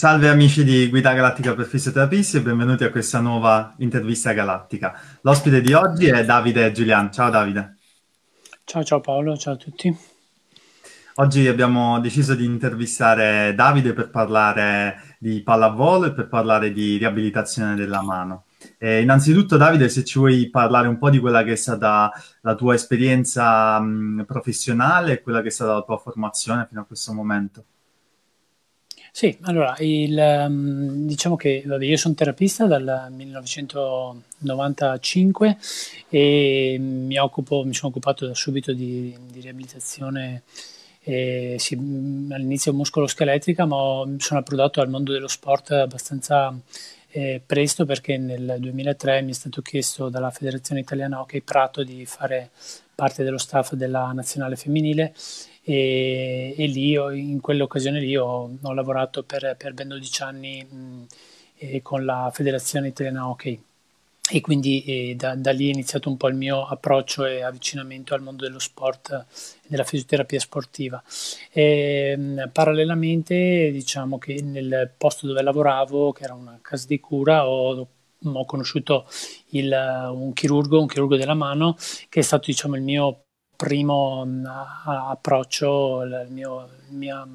Salve amici di Guida Galattica per Fisioterapisti e benvenuti a questa nuova intervista galattica. L'ospite di oggi è Davide Giulian. Ciao Davide. Ciao, ciao Paolo, ciao a tutti. Oggi abbiamo deciso di intervistare Davide per parlare di pallavolo e per parlare di riabilitazione della mano. Eh, innanzitutto Davide, se ci vuoi parlare un po' di quella che è stata la tua esperienza mh, professionale e quella che è stata la tua formazione fino a questo momento. Sì, allora, il, ehm, diciamo che vabbè, io sono terapista dal 1995 e mi, occupo, mi sono occupato da subito di, di riabilitazione eh, sì, all'inizio muscoloscheletrica, ma sono approdato al mondo dello sport abbastanza eh, presto perché nel 2003 mi è stato chiesto dalla Federazione Italiana Hockey Prato di fare parte dello staff della nazionale femminile e, e lì ho, in quell'occasione lì ho, ho lavorato per, per, ben 12 anni mh, con la Federazione Italiana Hockey e quindi eh, da, da, lì è iniziato un po' il mio approccio e avvicinamento al mondo dello sport e della fisioterapia sportiva. E, mh, parallelamente diciamo che nel posto dove lavoravo, che era una casa di cura, ho, ho conosciuto il, un chirurgo, un chirurgo della mano, che è stato diciamo il mio primo mm, approccio, la mia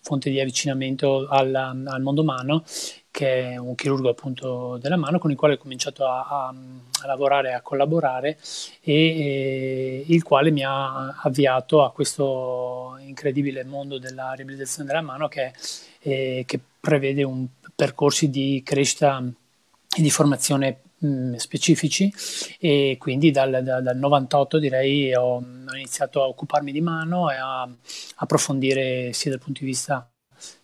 fonte di avvicinamento al, al, mondo umano, che è un chirurgo appunto della mano con il quale ho cominciato a, a, a lavorare, a collaborare e, e, il quale mi ha avviato a questo incredibile mondo della riabilitazione della mano che, eh, che prevede un percorsi di crescita e di formazione mh, specifici e quindi dal, dal, dal 98 direi ho, ho, iniziato a occuparmi di mano e a approfondire sia dal punto di vista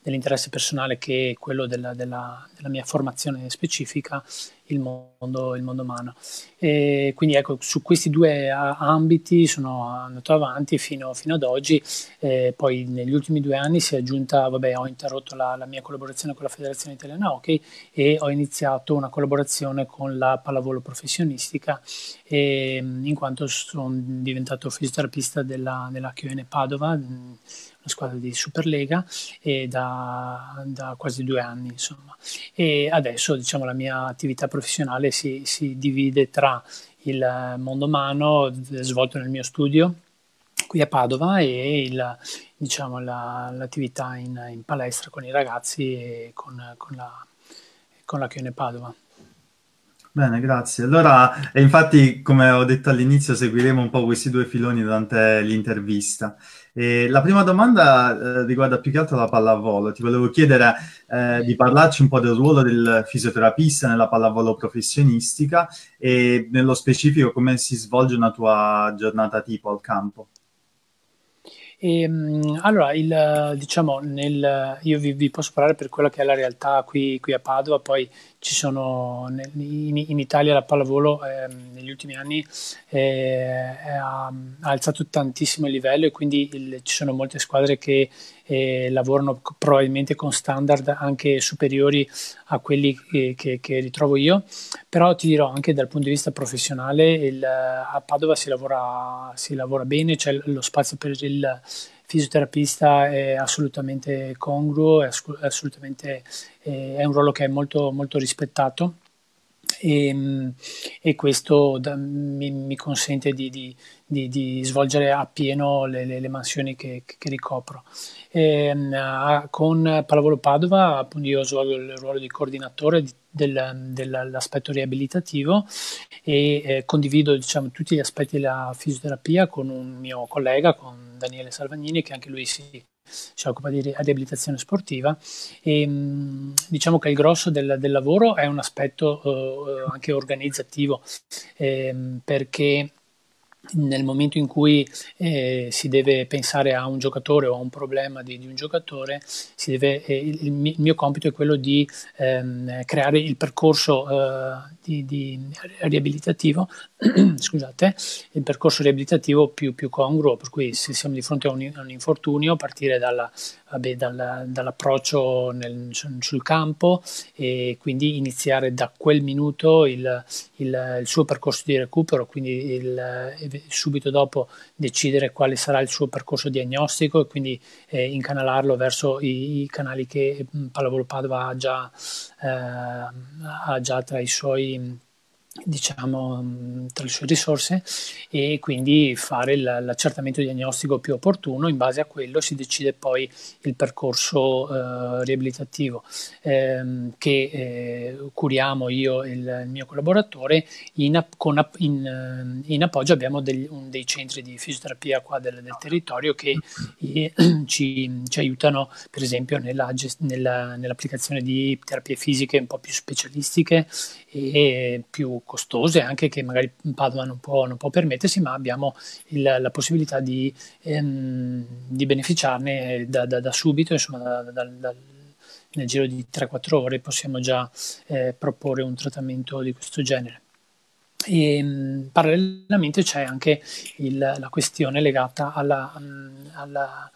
dell'interesse personale che quello della, della, della mia formazione specifica il mondo, il mondo umano. E quindi ecco, su questi due ambiti sono andato avanti fino, fino ad oggi, eh, poi negli ultimi due anni si è aggiunta, vabbè, ho interrotto la, la, mia collaborazione con la Federazione Italiana Hockey e ho iniziato una collaborazione con la pallavolo professionistica e, in quanto sono diventato fisioterapista della, della QN Padova una squadra di Superlega e da, da, quasi due anni insomma. E adesso diciamo la mia attività professionale si, si divide tra il mondo umano svolto nel mio studio qui a Padova e il, diciamo, la, l'attività in, in, palestra con i ragazzi e con, con la, con la QN Padova. Bene, grazie. Allora, infatti, come ho detto all'inizio, seguiremo un po' questi due filoni durante l'intervista. E la prima domanda eh, riguarda più che altro la pallavolo. Ti volevo chiedere eh, di parlarci un po' del ruolo del fisioterapista nella pallavolo professionistica e nello specifico come si svolge una tua giornata tipo al campo. E, ehm, allora, il, diciamo, nel, io vi, vi, posso parlare per quella che è la realtà qui, qui a Padova, poi ci sono in, in, Italia la pallavolo eh, negli ultimi anni eh, ha, ha, alzato tantissimo il livello e quindi il, ci sono molte squadre che eh, lavorano probabilmente con standard anche superiori a quelli che, che, che, ritrovo io, però ti dirò anche dal punto di vista professionale il, a Padova si lavora, si lavora bene, c'è lo spazio per il fisioterapista è assolutamente congruo, è, assolutamente, è un ruolo che è molto, molto rispettato. E, ehm, e questo da, mi, mi, consente di, di, di, di, svolgere appieno le, le, le mansioni che, che ricopro. E, ehm, con Pallavolo Padova appunto io svolgo il ruolo di coordinatore del, dell'aspetto riabilitativo e eh, condivido diciamo, tutti gli aspetti della fisioterapia con un mio collega, con Daniele Salvagnini, che anche lui si si occupa di riabilitazione sportiva e mm, diciamo che il grosso del, del lavoro è un aspetto uh, anche organizzativo eh, perché nel momento in cui eh, si deve pensare a un giocatore o a un problema di, di un giocatore, deve, eh, il, il, mio compito è quello di ehm, creare il percorso eh, di, di riabilitativo, scusate, il percorso riabilitativo più, più, congruo, per cui se siamo di fronte a un, a un infortunio, partire dalla, vabbè, dalla, dall'approccio nel, sul campo e quindi iniziare da quel minuto il, il, il suo percorso di recupero, quindi il subito dopo decidere quale sarà il suo percorso diagnostico e quindi eh, incanalarlo verso i, i, canali che Pallavolo Padova ha già, eh, ha già tra i suoi diciamo, tra le sue risorse e quindi fare l'accertamento diagnostico più opportuno. In base a quello si decide poi il percorso eh, riabilitativo ehm, che eh, curiamo io e il, mio collaboratore. In, con, in, in appoggio abbiamo degli, un, dei centri di fisioterapia qua del, del territorio che eh, ci, ci, aiutano per esempio nella, nella, nell'applicazione di terapie fisiche un po' più specialistiche e più costose anche che magari Padova non può, non può permettersi, ma abbiamo il, la possibilità di, ehm, di beneficiarne da, da, da, subito, insomma da, nel giro di 3-4 ore possiamo già eh, proporre un trattamento di questo genere. E, mh, parallelamente c'è anche il, la questione legata alla, alla,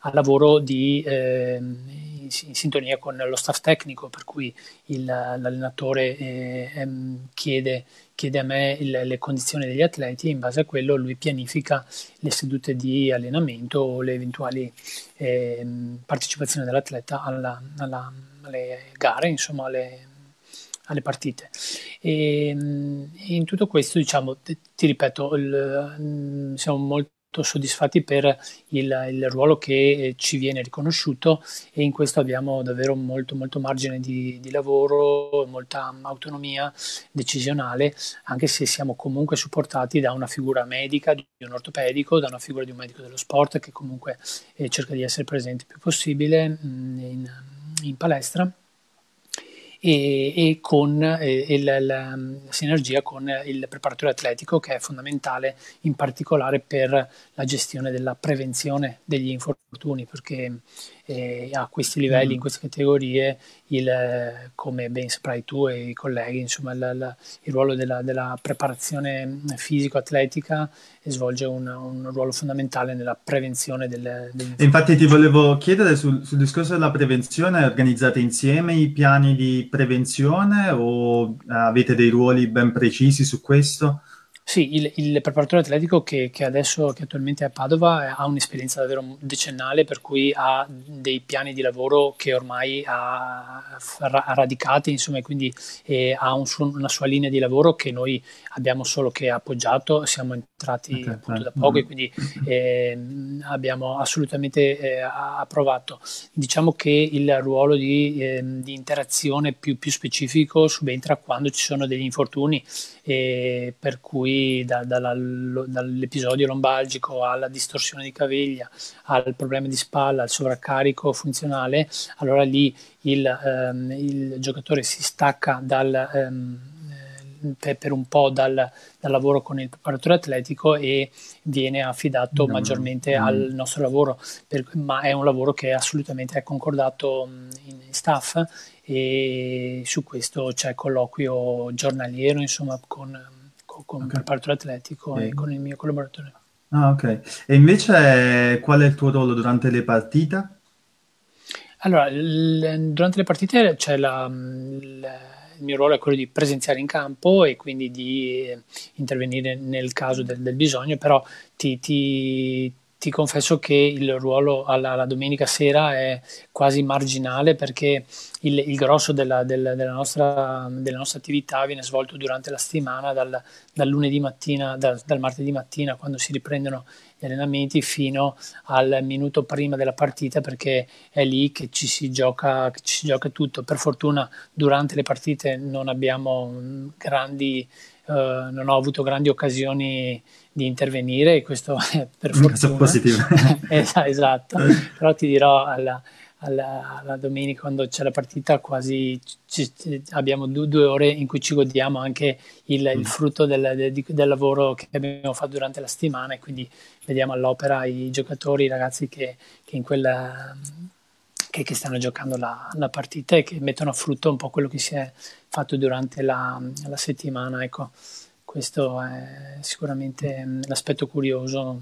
al lavoro di, eh, in, in, sintonia con lo staff tecnico, per cui il, l'allenatore eh, chiede, chiede, a me il, le condizioni degli atleti e in base a quello lui pianifica le sedute di allenamento o le eventuali eh, partecipazioni dell'atleta alla, alla, alle gare, insomma alle alle partite. E, in tutto questo, diciamo, ti, ti ripeto, il, siamo molto soddisfatti per il, il, ruolo che ci viene riconosciuto e in questo abbiamo davvero molto, molto margine di, di, lavoro, molta autonomia decisionale, anche se siamo comunque supportati da una figura medica, di un ortopedico, da una figura di un medico dello sport che comunque eh, cerca di essere presente il più possibile mh, in, in palestra e, e con eh, il, la, la, sinergia con il preparatore atletico che è fondamentale in particolare per la gestione della prevenzione degli infortuni perché eh, a questi livelli, mm. in queste categorie, il, come ben saprai tu e i colleghi, insomma, il, il, il ruolo della, della preparazione fisico-atletica svolge un, un, ruolo fondamentale nella prevenzione del, del... Infatti ti volevo chiedere sul, sul, discorso della prevenzione, organizzate insieme i piani di prevenzione o avete dei ruoli ben precisi su questo? Sì, il, il preparatore atletico che, che, adesso, che attualmente è a Padova, eh, ha un'esperienza davvero decennale, per cui ha dei piani di lavoro che ormai ha, ha radicati, insomma, e quindi eh, ha un una sua linea di lavoro che noi abbiamo solo che appoggiato, siamo entrati okay, appunto da poco mm. e quindi eh, abbiamo assolutamente eh, approvato. Diciamo che il ruolo di, ehm, di interazione più, più, specifico subentra quando ci sono degli infortuni, per cui da, dalla, dall'episodio lombalgico alla distorsione di caviglia, al problema di spalla, al sovraccarico funzionale, allora lì il, ehm, il giocatore si stacca dal, ehm, per, per, un po' dal, dal, lavoro con il preparatore atletico e viene affidato no, maggiormente no. al nostro lavoro, per, ma è un lavoro che assolutamente è concordato in, in staff e su questo c'è colloquio giornaliero insomma con con okay. il reparto atletico okay. e con il mio collaboratore. Ah, ok. E invece qual è il tuo ruolo durante le partite? Allora, l- durante le partite c'è la, l- il mio ruolo è quello di presenziare in campo e quindi di eh, intervenire nel caso del, del bisogno, però ti, ti, ti confesso che il ruolo alla, alla, domenica sera è quasi marginale perché il, il grosso della, della, della, nostra, della, nostra, attività viene svolto durante la settimana, dal, dal lunedì mattina, dal, dal, martedì mattina, quando si riprendono gli allenamenti, fino al minuto prima della partita, perché è lì che ci si gioca, ci si gioca tutto. Per fortuna durante le partite non abbiamo grandi, uh, non ho avuto grandi occasioni di intervenire e questo è per fortuna. positivo. esatto, però ti dirò alla, alla, alla, domenica quando c'è la partita quasi ci, abbiamo due, due, ore in cui ci godiamo anche il, il mm. frutto del, del, del, lavoro che abbiamo fatto durante la settimana e quindi vediamo all'opera i giocatori, i ragazzi che, che in quella che, che, stanno giocando la, la, partita e che mettono a frutto un po' quello che si è fatto durante la, la settimana. Ecco. Questo è sicuramente mm, l'aspetto curioso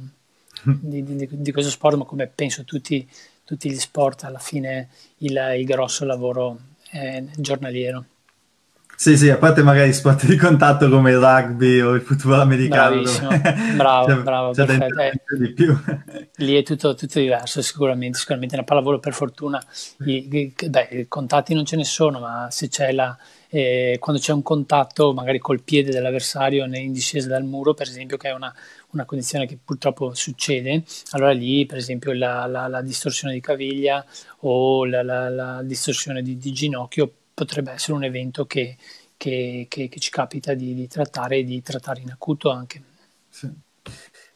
di, di, di, questo sport, ma come penso tutti, tutti gli sport, alla fine il, il grosso lavoro è giornaliero. Sì, sì, a parte magari sport di contatto come il rugby o il football americano. Bravissimo, bravo, c'è, bravo, c'è perfetto. Eh, di più. lì è tutto, tutto, diverso, sicuramente. Sicuramente nella pallavolo, per fortuna, i, beh, i contatti non ce ne sono, ma se c'è la, eh, quando c'è un contatto, magari col piede dell'avversario in discesa dal muro, per esempio, che è una, una condizione che purtroppo succede, allora lì, per esempio, la, la, la distorsione di caviglia o la, distorsione di, di ginocchio potrebbe essere un evento che, che, che, che ci capita di, di, trattare e di trattare in acuto anche. Sì.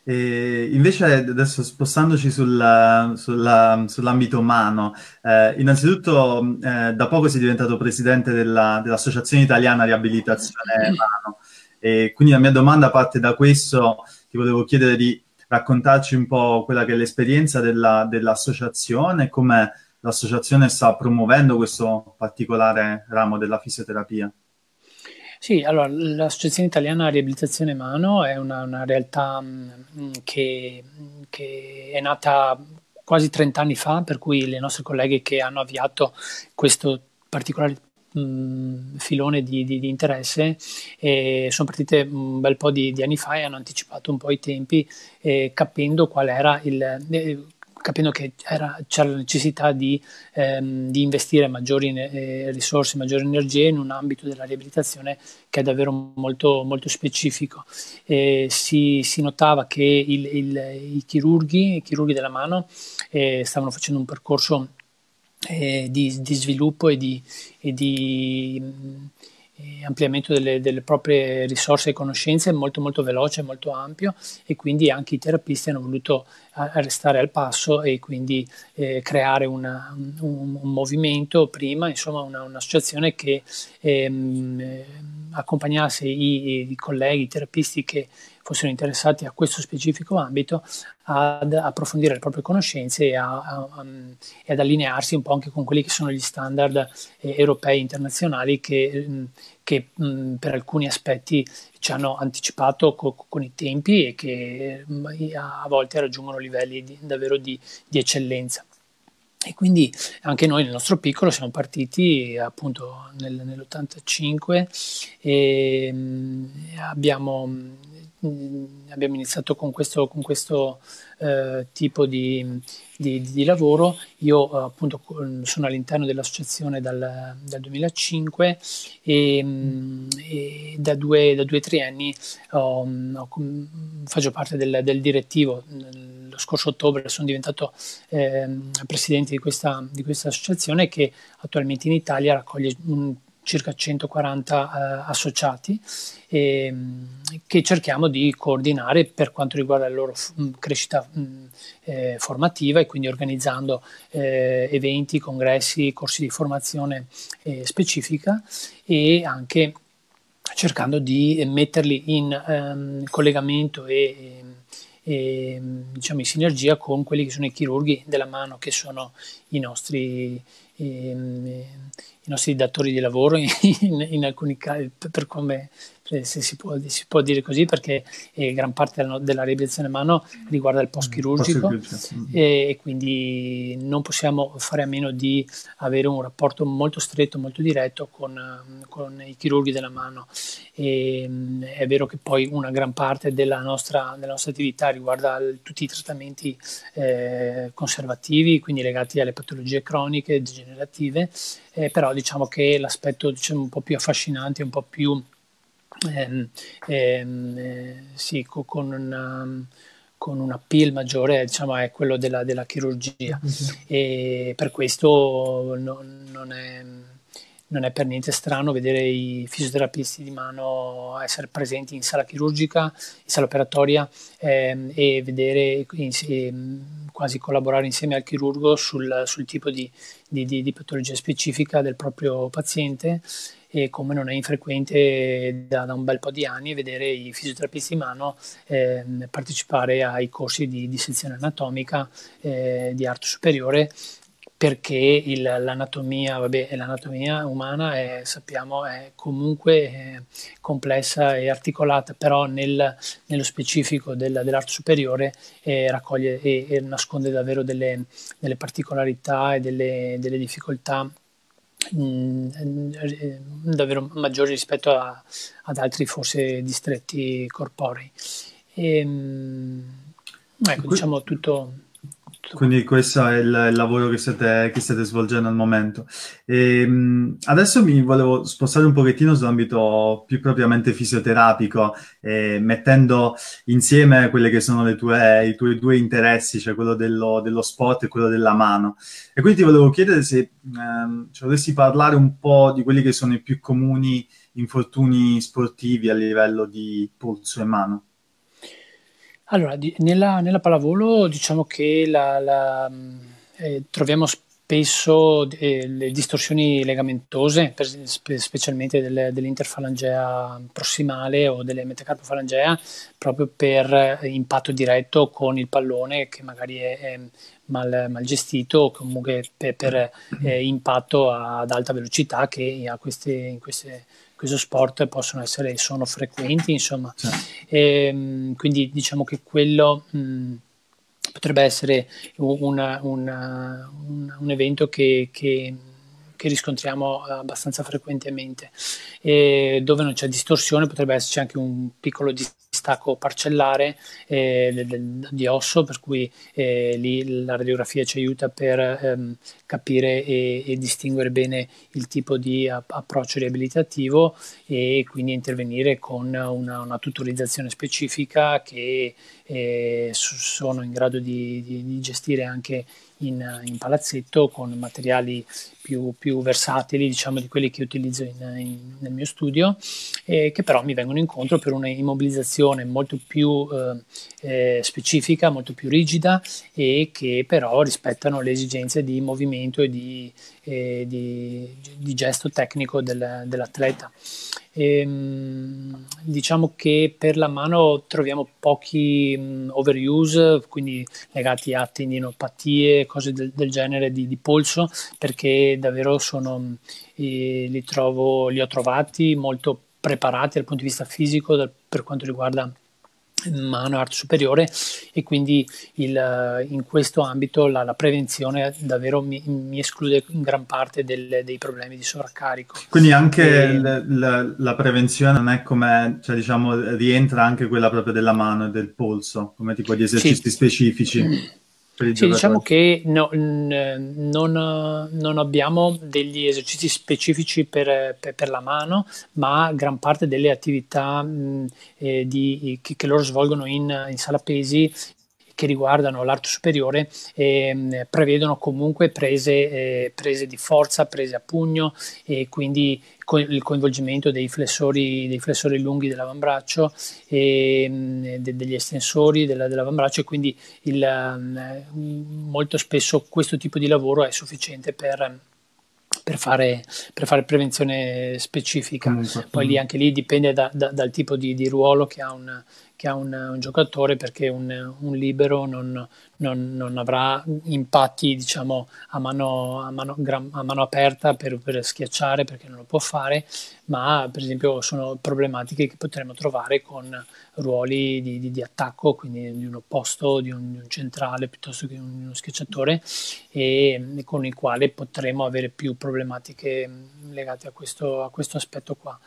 E invece adesso spostandoci sulla, sulla, sull'ambito umano, eh, innanzitutto eh, da poco sei diventato presidente della, dell'Associazione Italiana Riabilitazione Mano e quindi la mia domanda parte da questo, ti volevo chiedere di raccontarci un po' quella che è l'esperienza della, dell'associazione, come l'associazione sta promuovendo questo particolare ramo della fisioterapia? Sì, allora l'Associazione Italiana Riabilitazione Mano è una, una realtà mh, mm, che, che, è nata quasi 30 anni fa, per cui le nostre colleghe che hanno avviato questo particolare mh, mm, filone di, di, di interesse eh, sono partite un bel po' di, di, anni fa e hanno anticipato un po' i tempi eh, capendo qual era il, eh, capendo che era, c'era la necessità di, ehm, di investire maggiori eh, risorse, maggiori energie in un ambito della riabilitazione che è davvero molto, molto specifico. Eh, si, si, notava che il, il, i, chirurghi, i chirurghi della mano eh, stavano facendo un percorso eh, di, di, sviluppo e di, e di ampliamento delle, delle, proprie risorse e conoscenze molto molto veloce, molto ampio e quindi anche i terapisti hanno voluto restare al passo e quindi eh, creare una, un, un, movimento prima, insomma una, un'associazione che ehm, eh, accompagnasse i, i colleghi, i terapisti che fossero interessati a questo specifico ambito ad approfondire le proprie conoscenze e, a, a, a, e ad allinearsi un po' anche con quelli che sono gli standard eh, europei internazionali che, mh, che mh, per alcuni aspetti ci hanno anticipato co- con i tempi e che mh, a volte raggiungono livelli di, davvero di, di eccellenza. E quindi anche noi nel nostro piccolo siamo partiti appunto nel, nell'85 e abbiamo abbiamo iniziato con questo, con questo eh, tipo di, di, di, lavoro. Io eh, appunto sono all'interno dell'associazione dal, dal 2005 e, e da due o tre anni ho, ho, faccio parte del, del, direttivo. Lo scorso ottobre sono diventato eh, presidente di questa, di questa associazione che attualmente in Italia raccoglie un circa 140 eh, associati eh, che cerchiamo di coordinare per quanto riguarda la loro f- mm, crescita mh, mm, eh, formativa e quindi organizzando eh, eventi, congressi, corsi di formazione eh, specifica e anche cercando di metterli in ehm, collegamento e, e diciamo in sinergia con quelli che sono i chirurghi della mano che sono i nostri ehm, i nostri datori di lavoro in, in alcuni casi, per come se si può, si può, dire così, perché eh, gran parte della, della riabilitazione mano riguarda il post chirurgico e, e, quindi non possiamo fare a meno di avere un rapporto molto stretto, molto diretto con, con i chirurghi della mano. E, è vero che poi una gran parte della nostra, della nostra attività riguarda il, tutti i trattamenti eh, conservativi, quindi legati alle patologie croniche, degenerative, eh, però diciamo che l'aspetto diciamo, un po' più affascinante, un po' più ehm, ehm, eh, sì, con una con un appeal maggiore diciamo, è quello della, della chirurgia mm-hmm. e per questo non, non, è, non, è, per niente strano vedere i fisioterapisti di mano essere presenti in sala chirurgica, in sala operatoria ehm, e vedere in, quasi collaborare insieme al chirurgo sul, sul tipo di, di, di, di patologia specifica del proprio paziente e come non è infrequente da, da, un bel po' di anni vedere i fisioterapisti in mano eh, partecipare ai corsi di dissezione anatomica eh, di arte superiore perché il, l'anatomia, vabbè, l'anatomia umana è, sappiamo è comunque eh, complessa e articolata, però nel, nello specifico del, dell'arte superiore eh, raccoglie e, e, nasconde davvero delle, delle particolarità e delle, delle difficoltà davvero maggiori rispetto a, ad altri forse distretti corporei. E, ehm, ecco, diciamo tutto quindi questo è il, il lavoro che state, che state, svolgendo al momento. E, ehm, adesso mi volevo spostare un pochettino sull'ambito più propriamente fisioterapico, eh, mettendo insieme quelli che sono tue, i tuoi due interessi, cioè quello dello, dello, sport e quello della mano. E quindi ti volevo chiedere se ehm, ci volessi parlare un po' di quelli che sono i più comuni infortuni sportivi a livello di polso e mano. Allora, di- nella, nella pallavolo diciamo che la, la, eh, troviamo spesso eh, le distorsioni legamentose, per- spe- specialmente del- dell'interfalangea prossimale o delle metacarpofalangea, proprio per eh, impatto diretto con il pallone che magari è, è mal, mal gestito o comunque per, per eh, impatto ad alta velocità che ha queste, in queste questo sport possono essere, sono frequenti, insomma. Sì. E, ehm, quindi diciamo che quello mh, potrebbe essere una, una, un, un, evento che, che, che, riscontriamo abbastanza frequentemente. E dove non c'è distorsione potrebbe esserci anche un piccolo stacco parcellare eh, di osso, per cui eh, lì la radiografia ci aiuta per ehm, capire e, e, distinguere bene il tipo di approccio riabilitativo e quindi intervenire con una, una tutorizzazione specifica che eh, sono in grado di, di, di gestire anche in, in, palazzetto con materiali più, più, versatili diciamo di quelli che utilizzo in, in, nel mio studio e che però mi vengono incontro per una immobilizzazione molto più eh, eh, specifica, molto più rigida e che però rispettano le esigenze di movimento e di, eh, di, di gesto tecnico del, dell'atleta. E, ehm, diciamo che per la mano troviamo pochi mh, overuse, quindi legati a tendinopatie, cose del, del genere di, di, polso, perché davvero sono, eh, li, trovo, li ho trovati molto preparati dal punto di vista fisico dal, per quanto riguarda mano arte superiore e quindi il, in questo ambito la, la prevenzione davvero mi, mi, esclude in gran parte del, dei problemi di sovraccarico. Quindi anche e... la, la, prevenzione non è come, cioè diciamo, rientra anche quella proprio della mano e del polso, come tipo di esercizi sì. specifici. Sì, diciamo che no, n- non, non, abbiamo degli esercizi specifici per, per, per, la mano, ma gran parte delle attività mh, eh, di, che, che, loro svolgono in, in sala pesi che riguardano l'arto superiore eh, prevedono comunque prese, eh, prese, di forza, prese a pugno e quindi co- il coinvolgimento dei flessori, dei flessori lunghi dell'avambraccio e mh, de- degli estensori della, dell'avambraccio e quindi il, mh, molto spesso questo tipo di lavoro è sufficiente per per fare, per fare, prevenzione specifica. Poi lì, anche lì dipende da, da, dal tipo di, di, ruolo che ha un, che ha un, un giocatore perché un, un libero non, non, non, avrà impatti diciamo, a, mano, a, mano, a mano aperta per, per, schiacciare perché non lo può fare, ma per esempio sono problematiche che potremmo trovare con ruoli di, di, di attacco, quindi di un opposto, di un, di un centrale piuttosto che un, uno schiacciatore e con il quale potremo avere più problematiche legate a questo, a questo aspetto qua.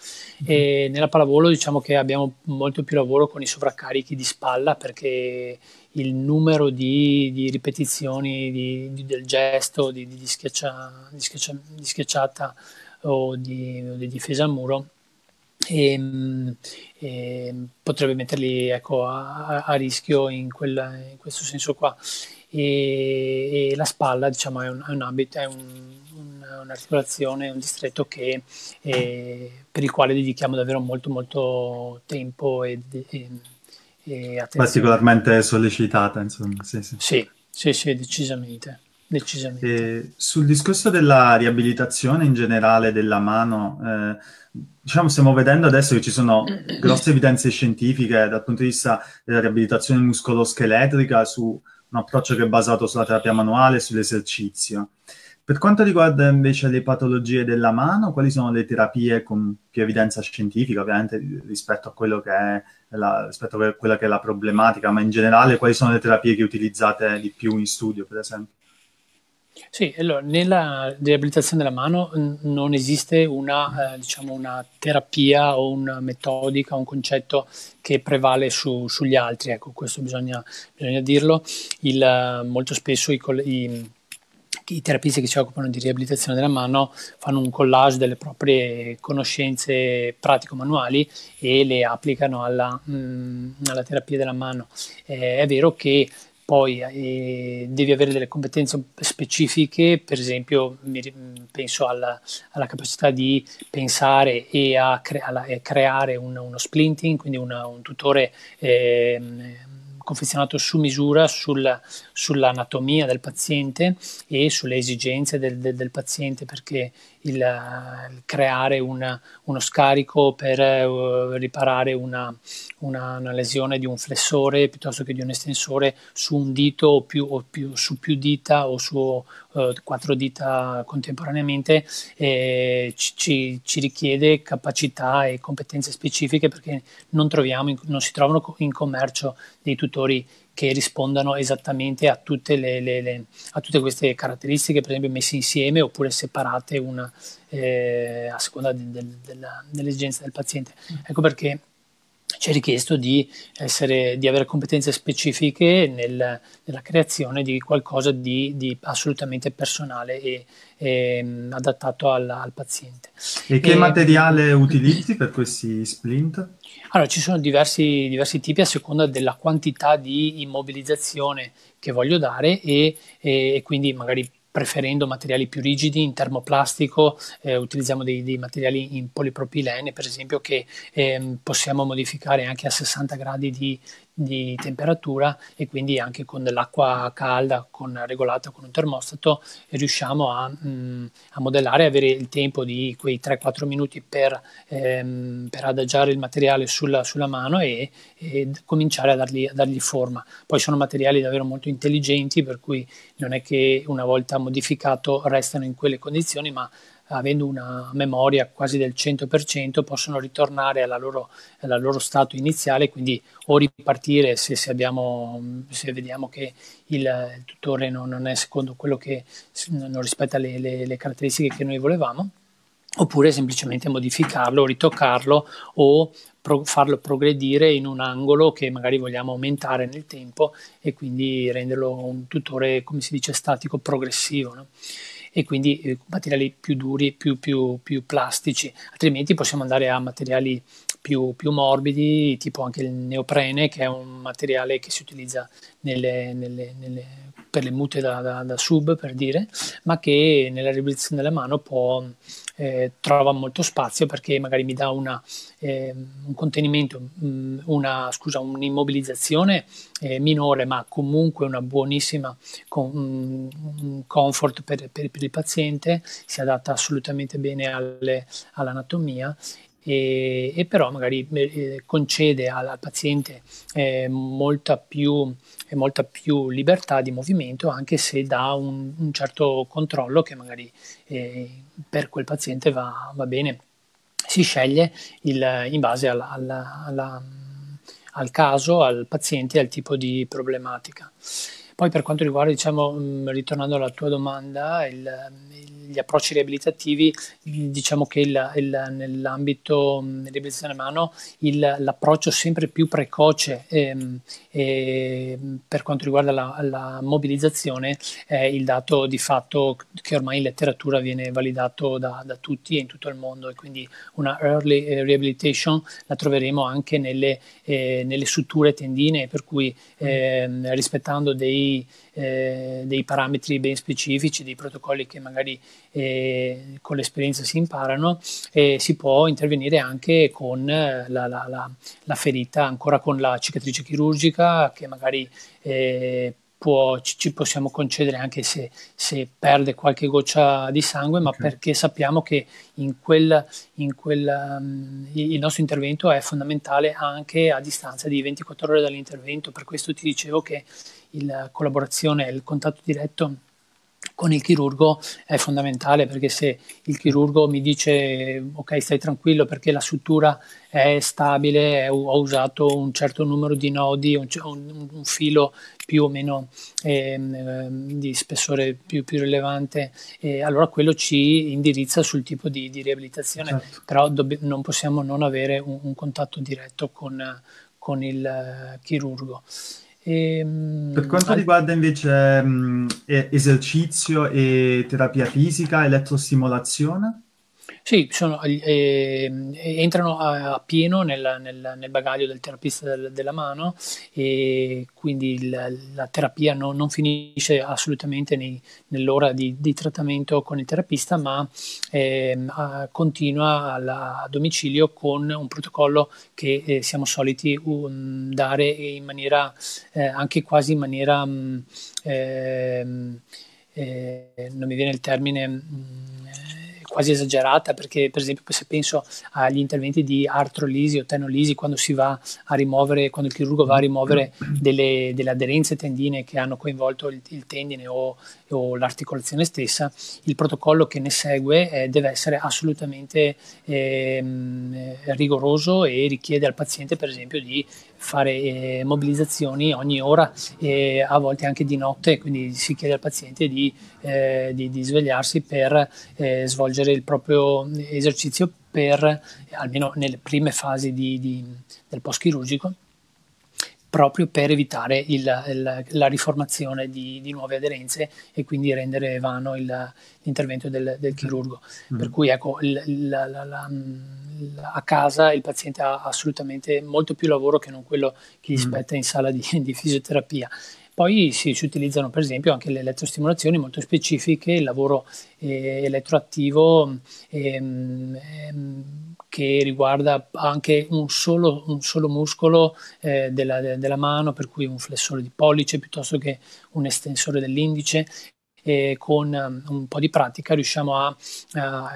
Mm-hmm. nella pallavolo diciamo che abbiamo molto più lavoro con i sovraccarichi di spalla perché il numero di, di ripetizioni di, di, del gesto, di, schiaccia, schiaccia, di, schiacciata o di, o di difesa a muro e, ehm, e ehm, potrebbe metterli ecco, a, a, rischio in, quella, in, questo senso qua. E, e la spalla diciamo, è un, è un ambito, è un, un'articolazione, un distretto che, eh, per il quale dedichiamo davvero molto molto tempo e, e particolarmente sollecitata, insomma. Sì, sì, sì, sì, sì decisamente. decisamente. sul discorso della riabilitazione in generale della mano, eh, diciamo stiamo vedendo adesso che ci sono grosse evidenze scientifiche dal punto di vista della riabilitazione muscoloscheletrica su un approccio che è basato sulla terapia manuale e sull'esercizio. Per quanto riguarda invece le patologie della mano, quali sono le terapie con più evidenza scientifica, ovviamente rispetto a la, rispetto a quella che è la problematica, ma in generale quali sono le terapie che utilizzate di più in studio, per esempio? Sì, allora, nella riabilitazione della mano non esiste una, eh, diciamo una terapia o una metodica, un concetto che prevale su, sugli altri, ecco, questo bisogna, bisogna dirlo. Il, molto spesso i, i, i, terapisti che si occupano di riabilitazione della mano fanno un collage delle proprie conoscenze pratico-manuali e le applicano alla, mh, alla terapia della mano. Eh, è vero che poi eh, devi avere delle competenze specifiche, per esempio penso alla, alla, capacità di pensare e a, cre- a creare un, uno splinting, quindi una, un tutore eh, confezionato su misura sul, sull'anatomia del paziente e sulle esigenze del, del, del paziente, perché il, creare una, uno scarico per uh, riparare una, una, una, lesione di un flessore piuttosto che di un estensore su un dito o, più, o più, su più dita o su uh, quattro dita contemporaneamente eh, ci, ci, richiede capacità e competenze specifiche perché non, troviamo, non si trovano in commercio dei tutori che rispondano esattamente a tutte, le, le, le, a tutte queste caratteristiche, per esempio messe insieme oppure separate una, eh, a seconda de, de, de, delle esigenze del paziente. Ecco perché ci è richiesto di, essere, di avere competenze specifiche nel, nella creazione di qualcosa di, di assolutamente personale e, e mm, adattato al, al, paziente. E che e, materiale utilizzi per questi splint? Allora, ci sono diversi, diversi, tipi a seconda della quantità di immobilizzazione che voglio dare e, e quindi magari preferendo materiali più rigidi in termoplastico, eh, utilizziamo dei, dei, materiali in polipropilene per esempio che eh, possiamo modificare anche a 60 gradi di, di temperatura e quindi anche con dell'acqua calda con, regolata con un termostato riusciamo a, mh, mm, a modellare avere il tempo di quei 3-4 minuti per, ehm, per, adagiare il materiale sulla, sulla mano e, e cominciare a dargli, a dargli, forma. Poi sono materiali davvero molto intelligenti per cui non è che una volta modificato restano in quelle condizioni ma avendo una memoria quasi del 100%, possono ritornare alla loro, alla loro stato iniziale, quindi o ripartire se, se, abbiamo, se vediamo che il, il tutore non, non, è secondo quello che non rispetta le, le, le caratteristiche che noi volevamo, oppure semplicemente modificarlo, ritoccarlo o pro- farlo progredire in un angolo che magari vogliamo aumentare nel tempo e quindi renderlo un tutore, come si dice, statico progressivo. No? e quindi eh, materiali più duri, più, più, più, plastici, altrimenti possiamo andare a materiali più, più, morbidi, tipo anche il neoprene, che è un materiale che si utilizza nelle, nelle, nelle, per le mute da, da, da, sub, per dire, ma che nella riabilitazione della mano può, eh, trova molto spazio perché magari mi dà una, eh, un contenimento, mm, una, scusa, un'immobilizzazione eh, minore, ma comunque una buonissima con, um, comfort per, per, per, il paziente, si adatta assolutamente bene alle, all'anatomia e, e, però magari eh, concede al, al paziente eh, molta, più, eh, molta, più, libertà di movimento anche se dà un, un certo controllo che magari eh, per quel paziente va, va bene. Si sceglie il, in base alla, alla, alla, al caso, al paziente e al tipo di problematica. Poi per quanto riguarda, diciamo, mm, ritornando alla tua domanda, il, gli approcci riabilitativi, diciamo che il, il, nell'ambito riabilitazione mano il, l'approccio sempre più precoce ehm, e, per quanto riguarda la, la, mobilizzazione è il dato di fatto che ormai in letteratura viene validato da, da tutti e in tutto il mondo. E quindi una early eh, rehabilitation la troveremo anche nelle, eh, nelle suture tendine per cui eh, rispettando dei eh, dei parametri ben specifici, dei protocolli che magari eh, con l'esperienza si imparano e si può intervenire anche con eh, la, la, la, la ferita, ancora con la cicatrice chirurgica che magari eh, può, ci, possiamo concedere anche se, se, perde qualche goccia di sangue, ma okay. perché sappiamo che in quel, in quel, um, il nostro intervento è fondamentale anche a distanza di 24 ore dall'intervento. Per questo ti dicevo che la collaborazione e il contatto diretto con il chirurgo è fondamentale perché se il chirurgo mi dice ok stai tranquillo perché la sutura è stabile, è, ho usato un certo numero di nodi, un, un, un filo più o meno eh, di spessore più, più rilevante, eh, allora quello ci indirizza sul tipo di, di riabilitazione, certo. però dobb- non possiamo non avere un, un contatto diretto con, con il uh, chirurgo. E, ehm, per quanto al... riguarda invece mh, esercizio e terapia fisica, elettrostimolazione? Sì, sono, eh, entrano a, a pieno nel, nel, nel, bagaglio del terapista del, della mano e quindi il, la terapia non, non, finisce assolutamente nei, nell'ora di, di, trattamento con il terapista, ma eh, continua alla, a domicilio con un protocollo che eh, siamo soliti um, dare in maniera, eh, anche quasi in maniera, um, non mi viene il termine... Um, quasi esagerata perché per esempio se penso agli interventi di artrolisi o tenolisi quando si va a rimuovere, quando il chirurgo va a rimuovere delle, delle aderenze tendine che hanno coinvolto il, il tendine o, o, l'articolazione stessa, il protocollo che ne segue eh, deve essere assolutamente eh, rigoroso e richiede al paziente per esempio di fare eh, mobilizzazioni ogni ora e a volte anche di notte, quindi si chiede al paziente di, eh, di, di svegliarsi per eh, svolgere il proprio esercizio per, almeno nelle prime fasi di, del post chirurgico proprio per evitare il, il, la riformazione di, di, nuove aderenze e quindi rendere vano il, l'intervento del, del chirurgo. Mm. Per cui ecco, la, la, la, a casa il paziente ha assolutamente molto più lavoro che non quello che gli mm. spetta in sala di, di fisioterapia. Poi si, si, utilizzano per esempio anche le elettrostimolazioni molto specifiche, il lavoro eh, elettroattivo ehm, ehm, che riguarda anche un solo, un solo muscolo eh, della, della, mano, per cui un flessore di pollice piuttosto che un estensore dell'indice. E con um, un po' di pratica riusciamo a, a,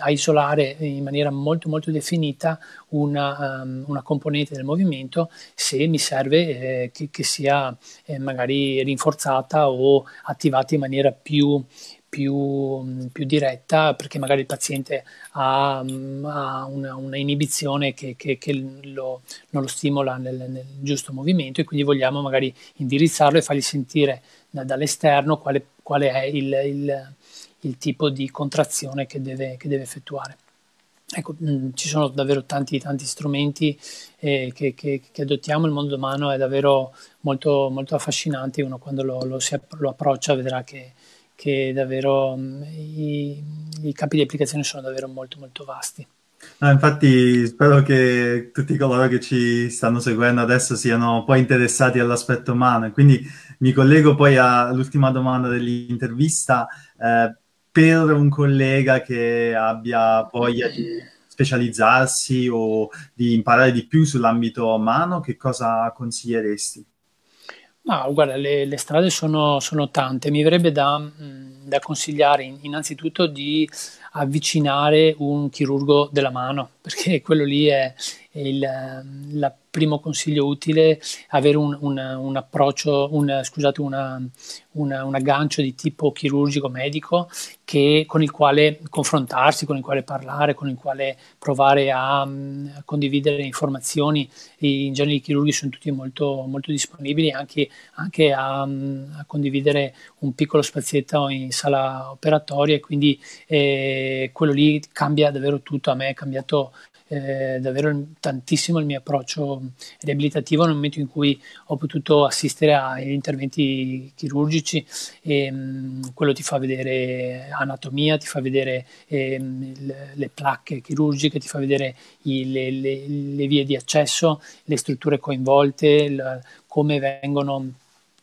a, isolare in maniera molto molto definita una, um, una componente del movimento se mi serve eh, che, che, sia eh, magari rinforzata o attivata in maniera più, più, più, diretta perché magari il paziente ha, ha una, una, inibizione che, che, che lo, non lo stimola nel, nel, giusto movimento e quindi vogliamo magari indirizzarlo e fargli sentire da, dall'esterno quale, quale è il, il, il, tipo di contrazione che deve, che deve effettuare. Ecco, mh, ci sono davvero tanti, tanti strumenti eh, che, che, che, adottiamo, il mondo umano è davvero molto, molto affascinante, uno quando lo, lo, si, lo approccia vedrà che, che davvero mh, i, i capi di applicazione sono davvero molto molto vasti. No, infatti spero che tutti coloro che ci stanno seguendo adesso siano poi interessati all'aspetto umano. Quindi mi collego poi all'ultima domanda dell'intervista. Eh, per un collega che abbia voglia di specializzarsi o di imparare di più sull'ambito umano, che cosa consiglieresti? Ma guarda, le, le strade sono, sono, tante. Mi verrebbe da, da consigliare innanzitutto di avvicinare un chirurgo della mano, perché quello lì è, è il, la primo consiglio utile avere un, un, un approccio, un, scusate, una, una, un aggancio di tipo chirurgico medico che, con il quale confrontarsi, con il quale parlare, con il quale provare a, a condividere informazioni. in genere i chirurghi sono tutti molto, molto disponibili anche, anche a, a, condividere un piccolo spazietto in sala operatoria e quindi eh, quello lì cambia davvero tutto. A me è cambiato eh, davvero tantissimo il mio approccio riabilitativo nel momento in cui ho potuto assistere agli interventi chirurgici. E mh, mm, quello ti fa vedere anatomia, ti fa vedere eh, le, le, placche chirurgiche, ti fa vedere i, le, le, le, vie di accesso, le strutture coinvolte, il, come vengono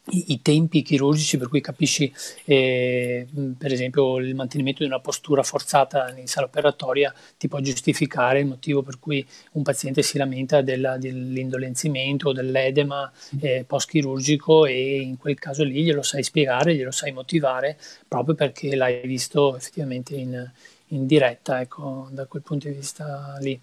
i, tempi chirurgici per cui capisci eh, per esempio il mantenimento di una postura forzata in sala operatoria ti può giustificare il motivo per cui un paziente si lamenta della, dell'indolenzimento o dell'edema eh, post chirurgico e in quel caso lì glielo sai spiegare, glielo sai motivare proprio perché l'hai visto effettivamente in, in diretta ecco, da quel punto di vista lì.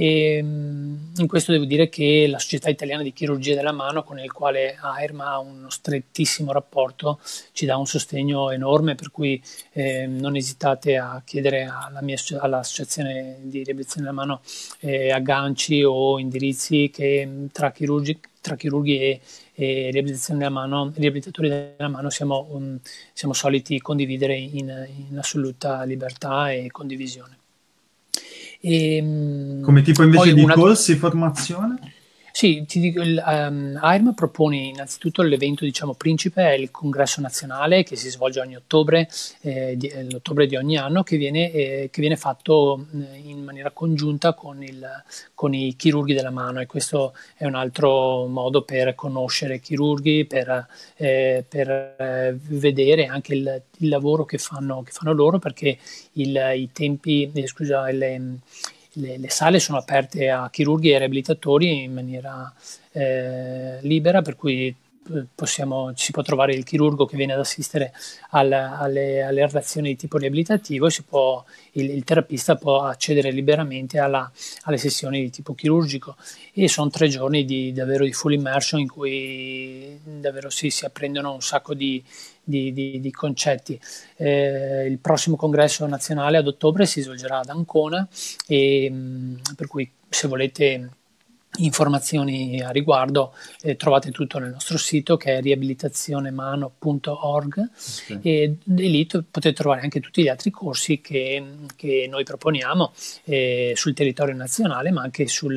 E mm, in questo devo dire che la Società Italiana di Chirurgia della Mano, con il quale AIRM ha uno strettissimo rapporto, ci dà un sostegno enorme, per cui eh, non esitate a chiedere alla mia, all'Associazione di Riabilitazione della Mano eh, agganci o indirizzi che tra chirurgi, tra chirurghi e, e riabilitazione della mano, riabilitatori della mano siamo, um, siamo soliti condividere in, in, assoluta libertà e condivisione. E, ehm, Come tipo invece di corsi, formazione? Sì, ti dico, il, um, AIRM propone innanzitutto l'evento diciamo, principe, è il congresso nazionale che si svolge ogni ottobre, eh, di, eh, l'ottobre di ogni anno, che viene, eh, che viene fatto in maniera congiunta con, il, con, i chirurghi della mano. E questo è un altro modo per conoscere i chirurghi, per, eh, per eh, vedere anche il, il lavoro che fanno, che fanno, loro perché i tempi, eh, scusa, le, le, le, sale sono aperte a chirurghi e riabilitatori in maniera eh, libera, per cui possiamo, si può trovare il chirurgo che viene ad assistere al, alle, alle, relazioni di tipo riabilitativo e può, il, il, terapista può accedere liberamente alla, alle sessioni di tipo chirurgico e sono tre giorni di, davvero di full immersion in cui davvero si, si apprendono un sacco di, di, di, di concetti. Eh, il prossimo congresso nazionale ad ottobre si svolgerà ad Ancona e mm, per cui se volete informazioni a riguardo eh, trovate tutto nel nostro sito che è riabilitazionemano.org okay. e, e, lì t- potete trovare anche tutti gli altri corsi che, che noi proponiamo eh, sul territorio nazionale ma anche sui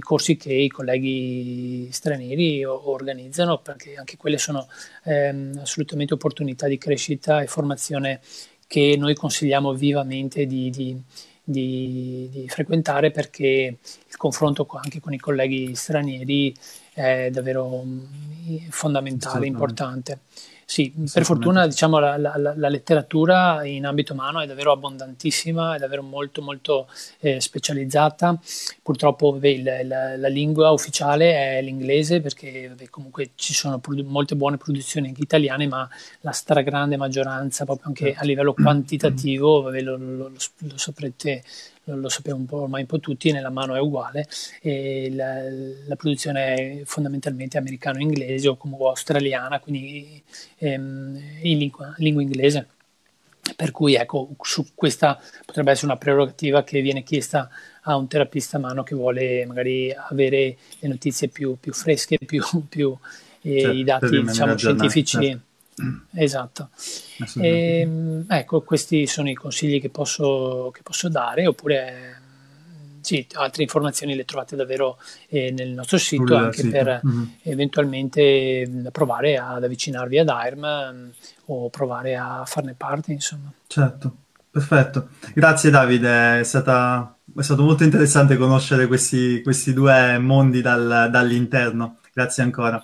corsi che i colleghi stranieri o- organizzano perché anche quelle sono ehm, assolutamente opportunità di crescita e formazione che noi consigliamo vivamente di, di di, di frequentare perché il confronto anche con i colleghi stranieri è davvero mm, fondamentale, importante. Sì, per fortuna diciamo, la, la, la, letteratura in ambito umano è davvero abbondantissima, è davvero molto molto eh, specializzata. Purtroppo vabbè, la, la, lingua ufficiale è l'inglese perché vabbè, comunque ci sono produ- molte buone produzioni anche italiane, ma la stragrande maggioranza, proprio anche a livello quantitativo, vabbè, lo, lo, lo, lo saprete lo sappiamo un po', ormai un po' tutti, nella mano è uguale la, la produzione è fondamentalmente americano-inglese o comunque australiana, quindi ehm, in lingua, lingua inglese. Per cui ecco, su questa potrebbe essere una prerogativa che viene chiesta a un terapista a mano che vuole magari avere le notizie più, più fresche, più, più eh, certo, i dati diciamo, scientifici. Certo Esatto. E, ehm, ecco, questi sono i consigli che posso, che posso dare, oppure sì, altre informazioni le trovate davvero eh, nel nostro sito Sul anche sito. per mm-hmm. eventualmente provare ad avvicinarvi ad AIRM o provare a farne parte, insomma. Certo, perfetto. Grazie Davide, è, stata, è stato molto interessante conoscere questi, questi due mondi dal, dall'interno. Grazie ancora.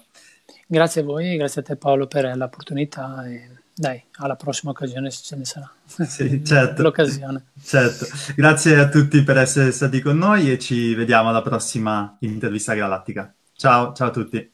Grazie a voi, grazie a te Paolo per l'opportunità e dai, alla prossima occasione se ce ne sarà. Sì, certo. L'occasione. Certo. Grazie a tutti per essere stati con noi e ci vediamo alla prossima intervista galattica. Ciao, ciao a tutti.